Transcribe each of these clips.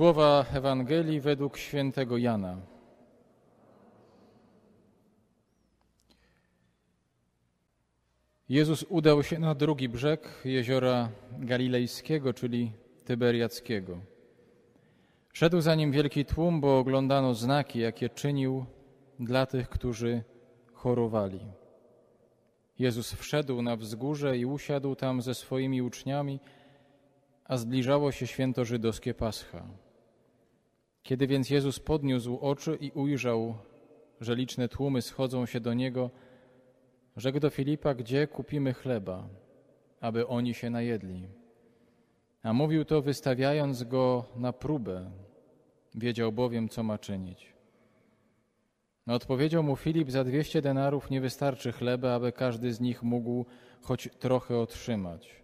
Słowa Ewangelii według świętego Jana. Jezus udał się na drugi brzeg jeziora Galilejskiego, czyli Tyberiackiego. Szedł za nim wielki tłum, bo oglądano znaki, jakie czynił dla tych, którzy chorowali. Jezus wszedł na wzgórze i usiadł tam ze swoimi uczniami, a zbliżało się święto żydowskie Pascha. Kiedy więc Jezus podniósł oczy i ujrzał, że liczne tłumy schodzą się do Niego, rzekł do Filipa, gdzie kupimy chleba, aby oni się najedli. A mówił to wystawiając go na próbę, wiedział bowiem, co ma czynić. No odpowiedział mu Filip, za dwieście denarów nie wystarczy chleba, aby każdy z nich mógł choć trochę otrzymać.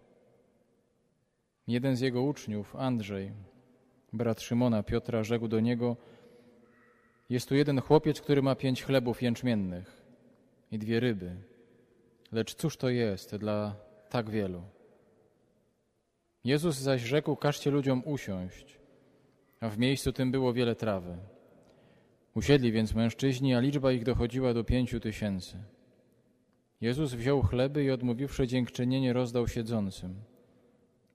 Jeden z jego uczniów, Andrzej, brat Szymona Piotra, rzekł do niego: Jest tu jeden chłopiec, który ma pięć chlebów jęczmiennych i dwie ryby. Lecz cóż to jest dla tak wielu? Jezus zaś rzekł: Każcie ludziom usiąść, a w miejscu tym było wiele trawy. Usiedli więc mężczyźni, a liczba ich dochodziła do pięciu tysięcy. Jezus wziął chleby i odmówiwszy dziękczynienie rozdał siedzącym.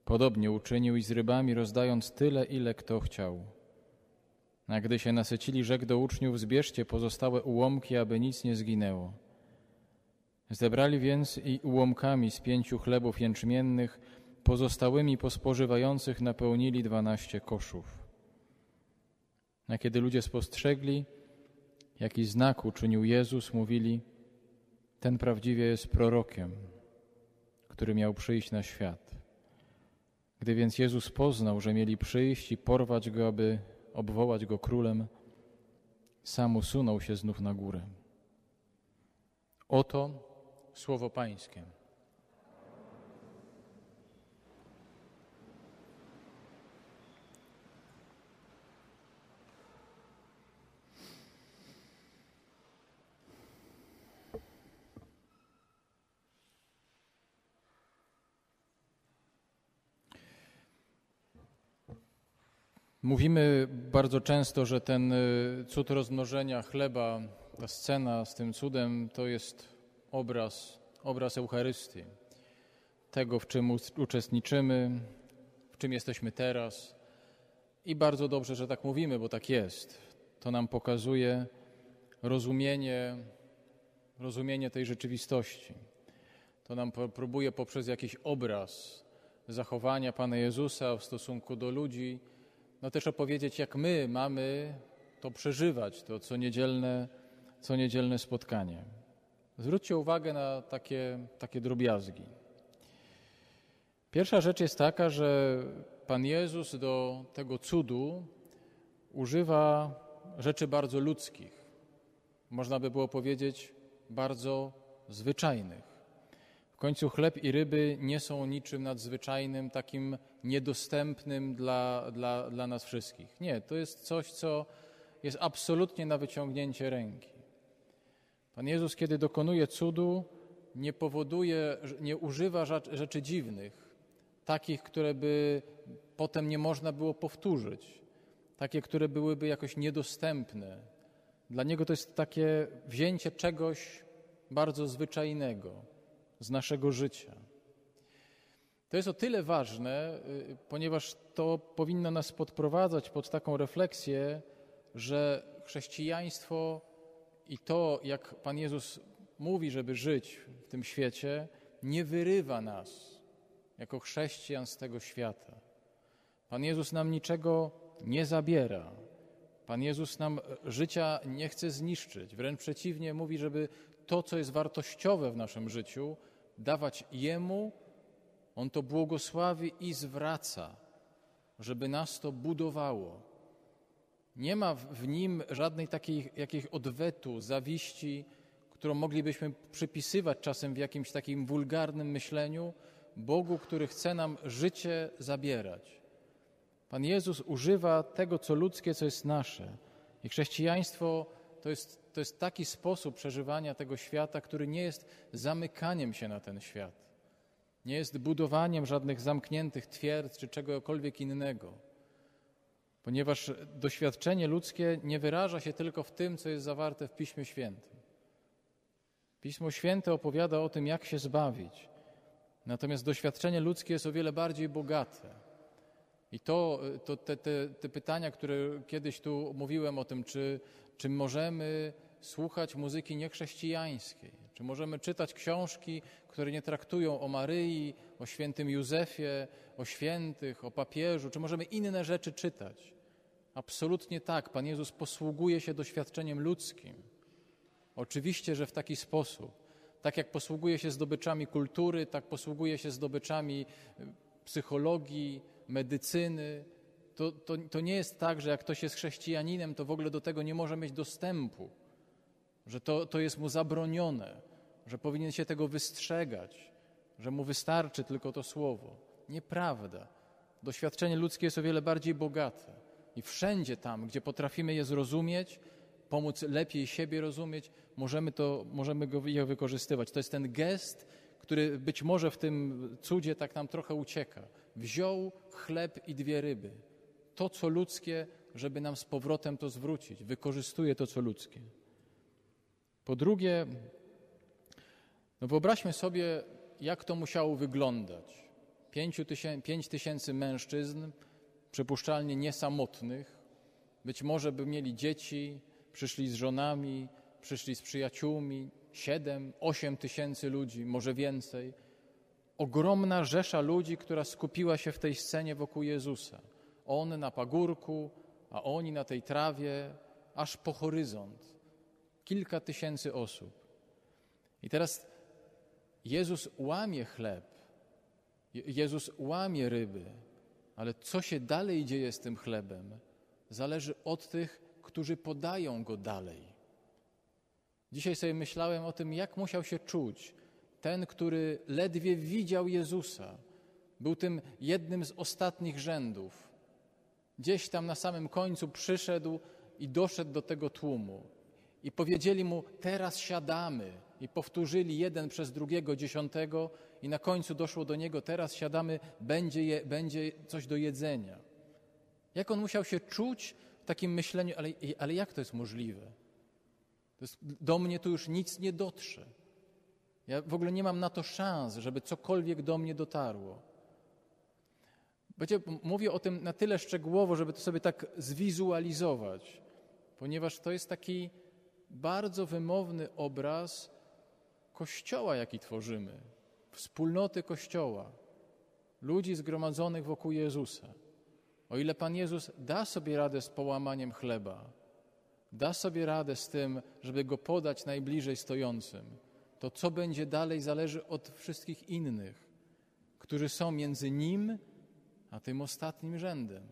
Podobnie uczynił i z rybami rozdając tyle, ile kto chciał. A gdy się nasycili, rzekł do uczniów, zbierzcie pozostałe ułomki, aby nic nie zginęło. Zebrali więc i ułomkami z pięciu chlebów jęczmiennych, pozostałymi po spożywających napełnili dwanaście koszów. A kiedy ludzie spostrzegli, jaki znak uczynił Jezus, mówili, ten prawdziwie jest prorokiem, który miał przyjść na świat. Gdy więc Jezus poznał, że mieli przyjść i porwać go, aby obwołać go królem, sam usunął się znów na górę. Oto słowo Pańskie. Mówimy bardzo często, że ten y, cud rozmnożenia chleba, ta scena z tym cudem, to jest obraz, obraz Eucharystii, tego, w czym uczestniczymy, w czym jesteśmy teraz. I bardzo dobrze, że tak mówimy, bo tak jest. To nam pokazuje rozumienie, rozumienie tej rzeczywistości. To nam próbuje poprzez jakiś obraz zachowania Pana Jezusa w stosunku do ludzi, no też opowiedzieć, jak my mamy to przeżywać, to co niedzielne, co niedzielne spotkanie. Zwróćcie uwagę na takie, takie drobiazgi. Pierwsza rzecz jest taka, że Pan Jezus do tego cudu używa rzeczy bardzo ludzkich. Można by było powiedzieć bardzo zwyczajnych końcu chleb i ryby nie są niczym nadzwyczajnym, takim niedostępnym dla, dla, dla nas wszystkich. Nie, to jest coś, co jest absolutnie na wyciągnięcie ręki. Pan Jezus, kiedy dokonuje cudu, nie powoduje, nie używa rzeczy dziwnych, takich, które by potem nie można było powtórzyć, takie, które byłyby jakoś niedostępne. Dla Niego to jest takie wzięcie czegoś bardzo zwyczajnego z naszego życia. To jest o tyle ważne, y, ponieważ to powinno nas podprowadzać pod taką refleksję, że chrześcijaństwo i to, jak Pan Jezus mówi, żeby żyć w tym świecie, nie wyrywa nas jako chrześcijan z tego świata. Pan Jezus nam niczego nie zabiera. Pan Jezus nam życia nie chce zniszczyć. Wręcz przeciwnie, mówi, żeby to, co jest wartościowe w naszym życiu, dawać Jemu, On to błogosławi i zwraca, żeby nas to budowało. Nie ma w nim żadnej takiej jakiejś odwetu, zawiści, którą moglibyśmy przypisywać czasem w jakimś takim wulgarnym myśleniu Bogu, który chce nam życie zabierać. Pan Jezus używa tego, co ludzkie, co jest nasze. I chrześcijaństwo to jest to jest taki sposób przeżywania tego świata, który nie jest zamykaniem się na ten świat, nie jest budowaniem żadnych zamkniętych twierdz czy czegokolwiek innego. ponieważ doświadczenie ludzkie nie wyraża się tylko w tym, co jest zawarte w Piśmie Świętym. Pismo Święte opowiada o tym, jak się zbawić. Natomiast doświadczenie ludzkie jest o wiele bardziej bogate. I to, to te, te, te pytania, które kiedyś tu mówiłem o tym, czy, czy możemy słuchać muzyki niechrześcijańskiej, czy możemy czytać książki, które nie traktują o Maryi, o świętym Józefie, o świętych, o papieżu, czy możemy inne rzeczy czytać. Absolutnie tak. Pan Jezus posługuje się doświadczeniem ludzkim. Oczywiście, że w taki sposób. Tak jak posługuje się zdobyczami kultury, tak posługuje się zdobyczami psychologii, medycyny. To, to, to nie jest tak, że jak ktoś jest chrześcijaninem, to w ogóle do tego nie może mieć dostępu, że to, to jest mu zabronione, że powinien się tego wystrzegać, że mu wystarczy tylko to słowo. Nieprawda. Doświadczenie ludzkie jest o wiele bardziej bogate. I wszędzie tam, gdzie potrafimy je zrozumieć, pomóc lepiej siebie rozumieć, możemy, to, możemy go, je wykorzystywać. To jest ten gest, który być może w tym cudzie tak nam trochę ucieka. Wziął chleb i dwie ryby. To, co ludzkie, żeby nam z powrotem to zwrócić. Wykorzystuje to, co ludzkie. Po drugie, no wyobraźmy sobie, jak to musiało wyglądać. Pięć tysięcy mężczyzn, przypuszczalnie niesamotnych, być może by mieli dzieci, przyszli z żonami, przyszli z przyjaciółmi, siedem, osiem tysięcy ludzi, może więcej. Ogromna rzesza ludzi, która skupiła się w tej scenie wokół Jezusa. On na pagórku, a oni na tej trawie, aż po horyzont. Kilka tysięcy osób. I teraz Jezus łamie chleb, Jezus łamie ryby, ale co się dalej dzieje z tym chlebem, zależy od tych, którzy podają go dalej. Dzisiaj sobie myślałem o tym, jak musiał się czuć ten, który ledwie widział Jezusa, był tym jednym z ostatnich rzędów. Gdzieś tam na samym końcu przyszedł i doszedł do tego tłumu. I powiedzieli mu: Teraz siadamy. I powtórzyli jeden przez drugiego dziesiątego, i na końcu doszło do niego: Teraz siadamy, będzie, je, będzie coś do jedzenia. Jak on musiał się czuć w takim myśleniu, ale, ale jak to jest możliwe? Jest, do mnie tu już nic nie dotrze. Ja w ogóle nie mam na to szans, żeby cokolwiek do mnie dotarło. Wiecie, mówię o tym na tyle szczegółowo, żeby to sobie tak zwizualizować, ponieważ to jest taki bardzo wymowny obraz Kościoła, jaki tworzymy, wspólnoty Kościoła, ludzi zgromadzonych wokół Jezusa. O ile Pan Jezus da sobie radę z połamaniem chleba, da sobie radę z tym, żeby go podać najbliżej stojącym, to co będzie dalej zależy od wszystkich innych, którzy są między nim a tym ostatnim rzędem.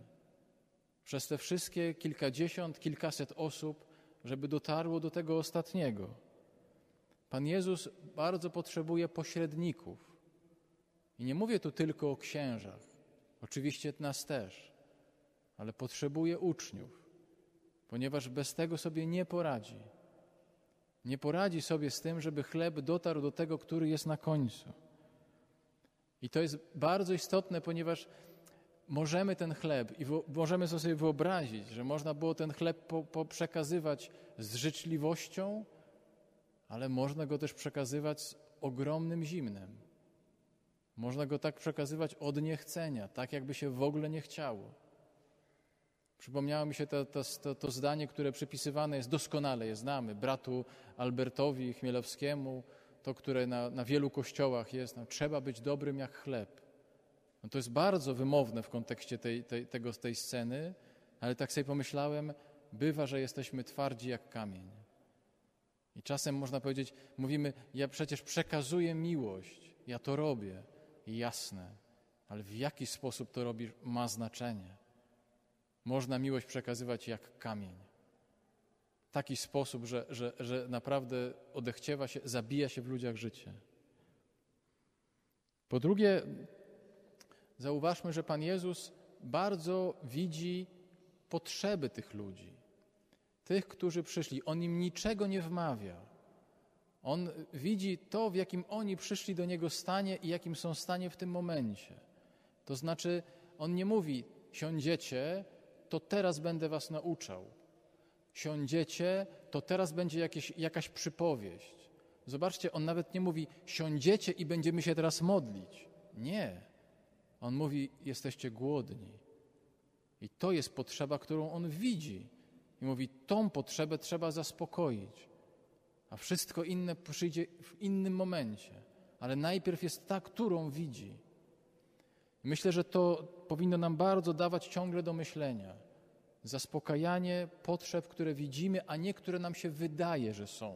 Przez te wszystkie kilkadziesiąt, kilkaset osób, żeby dotarło do tego ostatniego. Pan Jezus bardzo potrzebuje pośredników. I nie mówię tu tylko o księżach, oczywiście nas też, ale potrzebuje uczniów, ponieważ bez tego sobie nie poradzi. Nie poradzi sobie z tym, żeby chleb dotarł do tego, który jest na końcu. I to jest bardzo istotne, ponieważ możemy ten chleb i możemy sobie wyobrazić, że można było ten chleb po, po przekazywać z życzliwością, ale można go też przekazywać z ogromnym zimnem. Można go tak przekazywać od niechcenia, tak jakby się w ogóle nie chciało. Przypomniało mi się to, to, to, to zdanie, które przypisywane jest doskonale, je znamy, bratu Albertowi Chmielowskiemu, to, które na, na wielu kościołach jest, no, trzeba być dobrym jak chleb. No, to jest bardzo wymowne w kontekście tej, tej, tego, tej sceny, ale tak sobie pomyślałem, bywa, że jesteśmy twardzi jak kamień. I czasem można powiedzieć, mówimy, ja przecież przekazuję miłość, ja to robię, jasne, ale w jaki sposób to robisz, ma znaczenie. Można miłość przekazywać jak kamień. W taki sposób, że, że, że naprawdę odechciewa się, zabija się w ludziach życie. Po drugie, zauważmy, że Pan Jezus bardzo widzi potrzeby tych ludzi, tych, którzy przyszli. On im niczego nie wmawia. On widzi to, w jakim oni przyszli do Niego stanie i jakim są stanie w tym momencie. To znaczy, On nie mówi, siądziecie, to teraz będę was nauczał. Siądziecie, to teraz będzie jakieś, jakaś przypowieść. Zobaczcie, on nawet nie mówi, siądziecie i będziemy się teraz modlić. Nie. On mówi, jesteście głodni. I to jest potrzeba, którą on widzi. I mówi, tą potrzebę trzeba zaspokoić. A wszystko inne przyjdzie w innym momencie. Ale najpierw jest ta, którą widzi. Myślę, że to powinno nam bardzo dawać ciągle do myślenia. Zaspokajanie potrzeb, które widzimy, a nie które nam się wydaje, że są,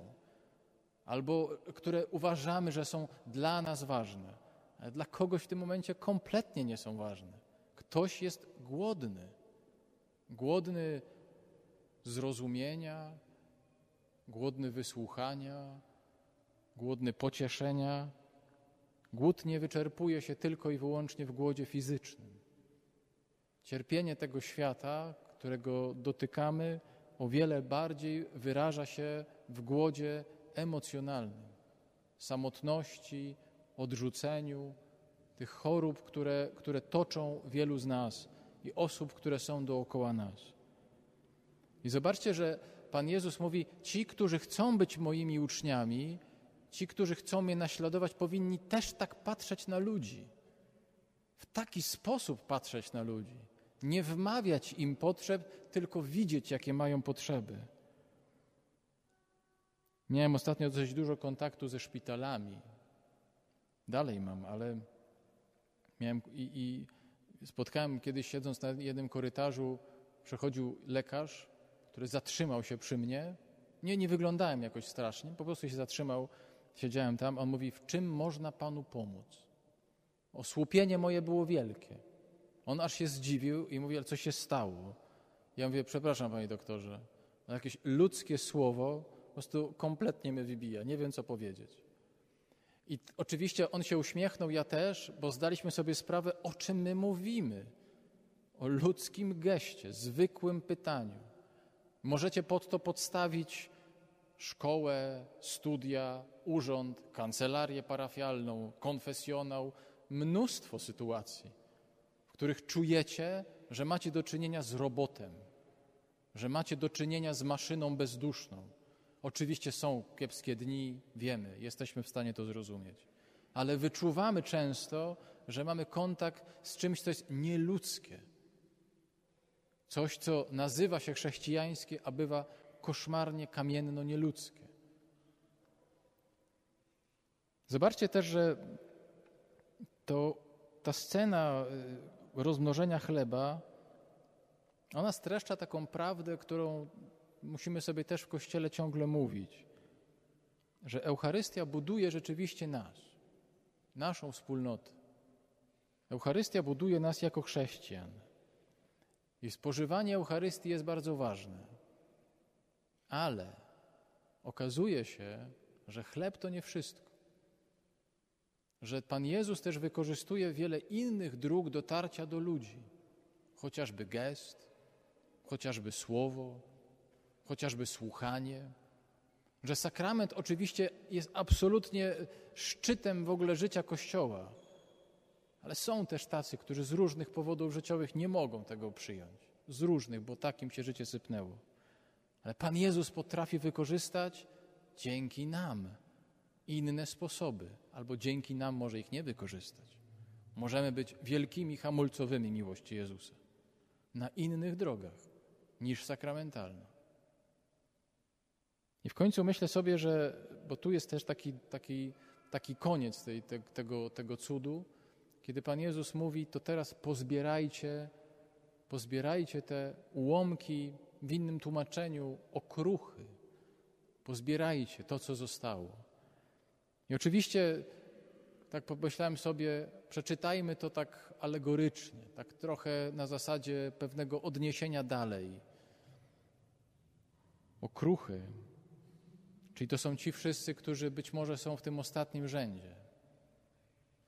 albo które uważamy, że są dla nas ważne, ale dla kogoś w tym momencie kompletnie nie są ważne. Ktoś jest głodny, głodny zrozumienia, głodny wysłuchania, głodny pocieszenia. Głód nie wyczerpuje się tylko i wyłącznie w głodzie fizycznym. Cierpienie tego świata, którego dotykamy, o wiele bardziej wyraża się w głodzie emocjonalnym, samotności, odrzuceniu, tych chorób, które, które toczą wielu z nas i osób, które są dookoła nas. I zobaczcie, że Pan Jezus mówi: Ci, którzy chcą być moimi uczniami, ci, którzy chcą mnie naśladować, powinni też tak patrzeć na ludzi. W taki sposób patrzeć na ludzi. Nie wmawiać im potrzeb, tylko widzieć, jakie mają potrzeby. Miałem ostatnio dość dużo kontaktu ze szpitalami. Dalej mam, ale miałem i, i spotkałem kiedyś, siedząc na jednym korytarzu, przechodził lekarz, który zatrzymał się przy mnie. Nie, nie wyglądałem jakoś strasznie, po prostu się zatrzymał Siedziałem tam, on mówi, w czym można Panu pomóc? Osłupienie moje było wielkie. On aż się zdziwił i mówi, ale co się stało? Ja mówię, przepraszam Panie doktorze, no jakieś ludzkie słowo po prostu kompletnie mnie wybija, nie wiem co powiedzieć. I oczywiście on się uśmiechnął, ja też, bo zdaliśmy sobie sprawę, o czym my mówimy. O ludzkim geście, zwykłym pytaniu. Możecie pod to podstawić szkołę, studia, urząd, kancelarię parafialną, konfesjonał, mnóstwo sytuacji, w których czujecie, że macie do czynienia z robotem, że macie do czynienia z maszyną bezduszną. Oczywiście są kiepskie dni, wiemy, jesteśmy w stanie to zrozumieć, ale wyczuwamy często, że mamy kontakt z czymś, co jest nieludzkie. Coś, co nazywa się chrześcijańskie, a bywa koszmarnie kamienno nieludzkie. Zobaczcie też, że to ta scena y, rozmnożenia chleba, ona streszcza taką prawdę, którą musimy sobie też w Kościele ciągle mówić, że Eucharystia buduje rzeczywiście nas, naszą wspólnotę. Eucharystia buduje nas jako chrześcijan. I spożywanie Eucharystii jest bardzo ważne. Ale okazuje się, że chleb to nie wszystko. Że Pan Jezus też wykorzystuje wiele innych dróg dotarcia do ludzi, chociażby gest, chociażby słowo, chociażby słuchanie. Że sakrament oczywiście jest absolutnie szczytem w ogóle życia Kościoła, ale są też tacy, którzy z różnych powodów życiowych nie mogą tego przyjąć. Z różnych, bo takim się życie sypnęło. Ale Pan Jezus potrafi wykorzystać dzięki nam inne sposoby, albo dzięki nam może ich nie wykorzystać. Możemy być wielkimi hamulcowymi miłości Jezusa na innych drogach niż sakramentalna. I w końcu myślę sobie, że, bo tu jest też taki, taki, taki koniec tej, te, tego, tego cudu, kiedy Pan Jezus mówi, to teraz pozbierajcie, pozbierajcie te ułomki w innym tłumaczeniu okruchy. Pozbierajcie to, co zostało. I oczywiście, tak pomyślałem sobie, przeczytajmy to tak alegorycznie, tak trochę na zasadzie pewnego odniesienia dalej. Okruchy, czyli to są ci wszyscy, którzy być może są w tym ostatnim rzędzie.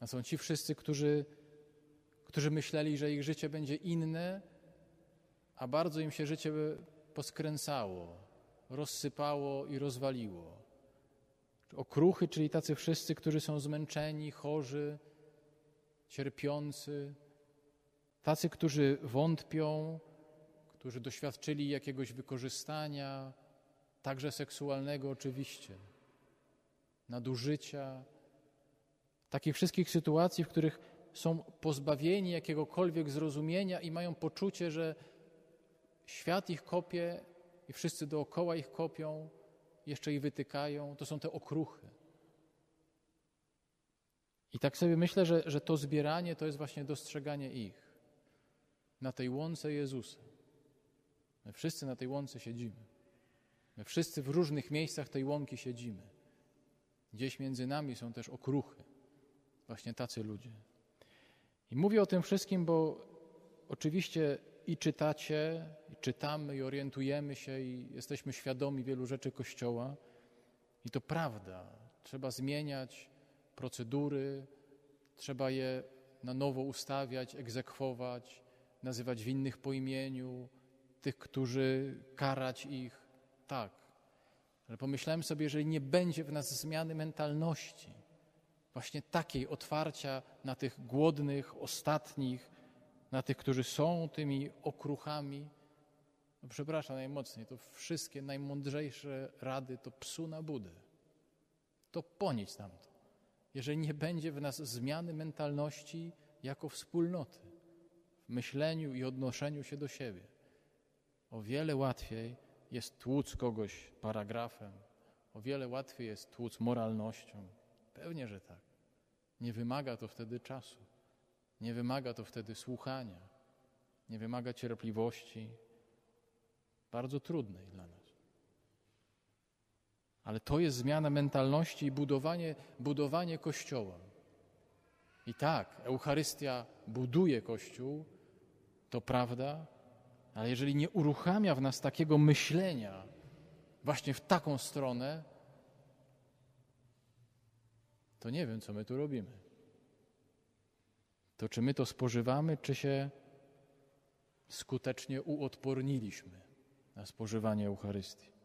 A są ci wszyscy, którzy, którzy myśleli, że ich życie będzie inne, a bardzo im się życie poskręcało, rozsypało i rozwaliło. Okruchy, czyli tacy wszyscy, którzy są zmęczeni, chorzy, cierpiący, tacy, którzy wątpią, którzy doświadczyli jakiegoś wykorzystania, także seksualnego oczywiście, nadużycia, takich wszystkich sytuacji, w których są pozbawieni jakiegokolwiek zrozumienia i mają poczucie, że świat ich kopie i wszyscy dookoła ich kopią, jeszcze ich wytykają. To są te okruchy. I tak sobie myślę, że, że to zbieranie to jest właśnie dostrzeganie ich na tej łące Jezusa. My wszyscy na tej łące siedzimy. My wszyscy w różnych miejscach tej łąki siedzimy. Gdzieś między nami są też okruchy. Właśnie tacy ludzie. I mówię o tym wszystkim, bo oczywiście i czytacie, i czytamy, i orientujemy się, i jesteśmy świadomi wielu rzeczy Kościoła. I to prawda. Trzeba zmieniać procedury, trzeba je na nowo ustawiać, egzekwować, nazywać winnych po imieniu, tych, którzy karać ich. Tak. Ale pomyślałem sobie, jeżeli nie będzie w nas zmiany mentalności, właśnie takiej otwarcia na tych głodnych, ostatnich, na tych, którzy są tymi okruchami, no przepraszam najmocniej, to wszystkie najmądrzejsze rady to psu na budę. To ponieść nam to. Jeżeli nie będzie w nas zmiany mentalności jako wspólnoty, w myśleniu i odnoszeniu się do siebie, o wiele łatwiej jest tłuc kogoś paragrafem, o wiele łatwiej jest tłuc moralnością. Pewnie, że tak. Nie wymaga to wtedy czasu, nie wymaga to wtedy słuchania, nie wymaga cierpliwości, bardzo trudnej dla nas. Ale to jest zmiana mentalności i budowanie, budowanie Kościoła. I tak, Eucharystia buduje Kościół, to prawda, ale jeżeli nie uruchamia w nas takiego myślenia właśnie w taką stronę, to nie wiem, co my tu robimy. To czy my to spożywamy, czy się skutecznie uodporniliśmy na spożywanie Eucharystii.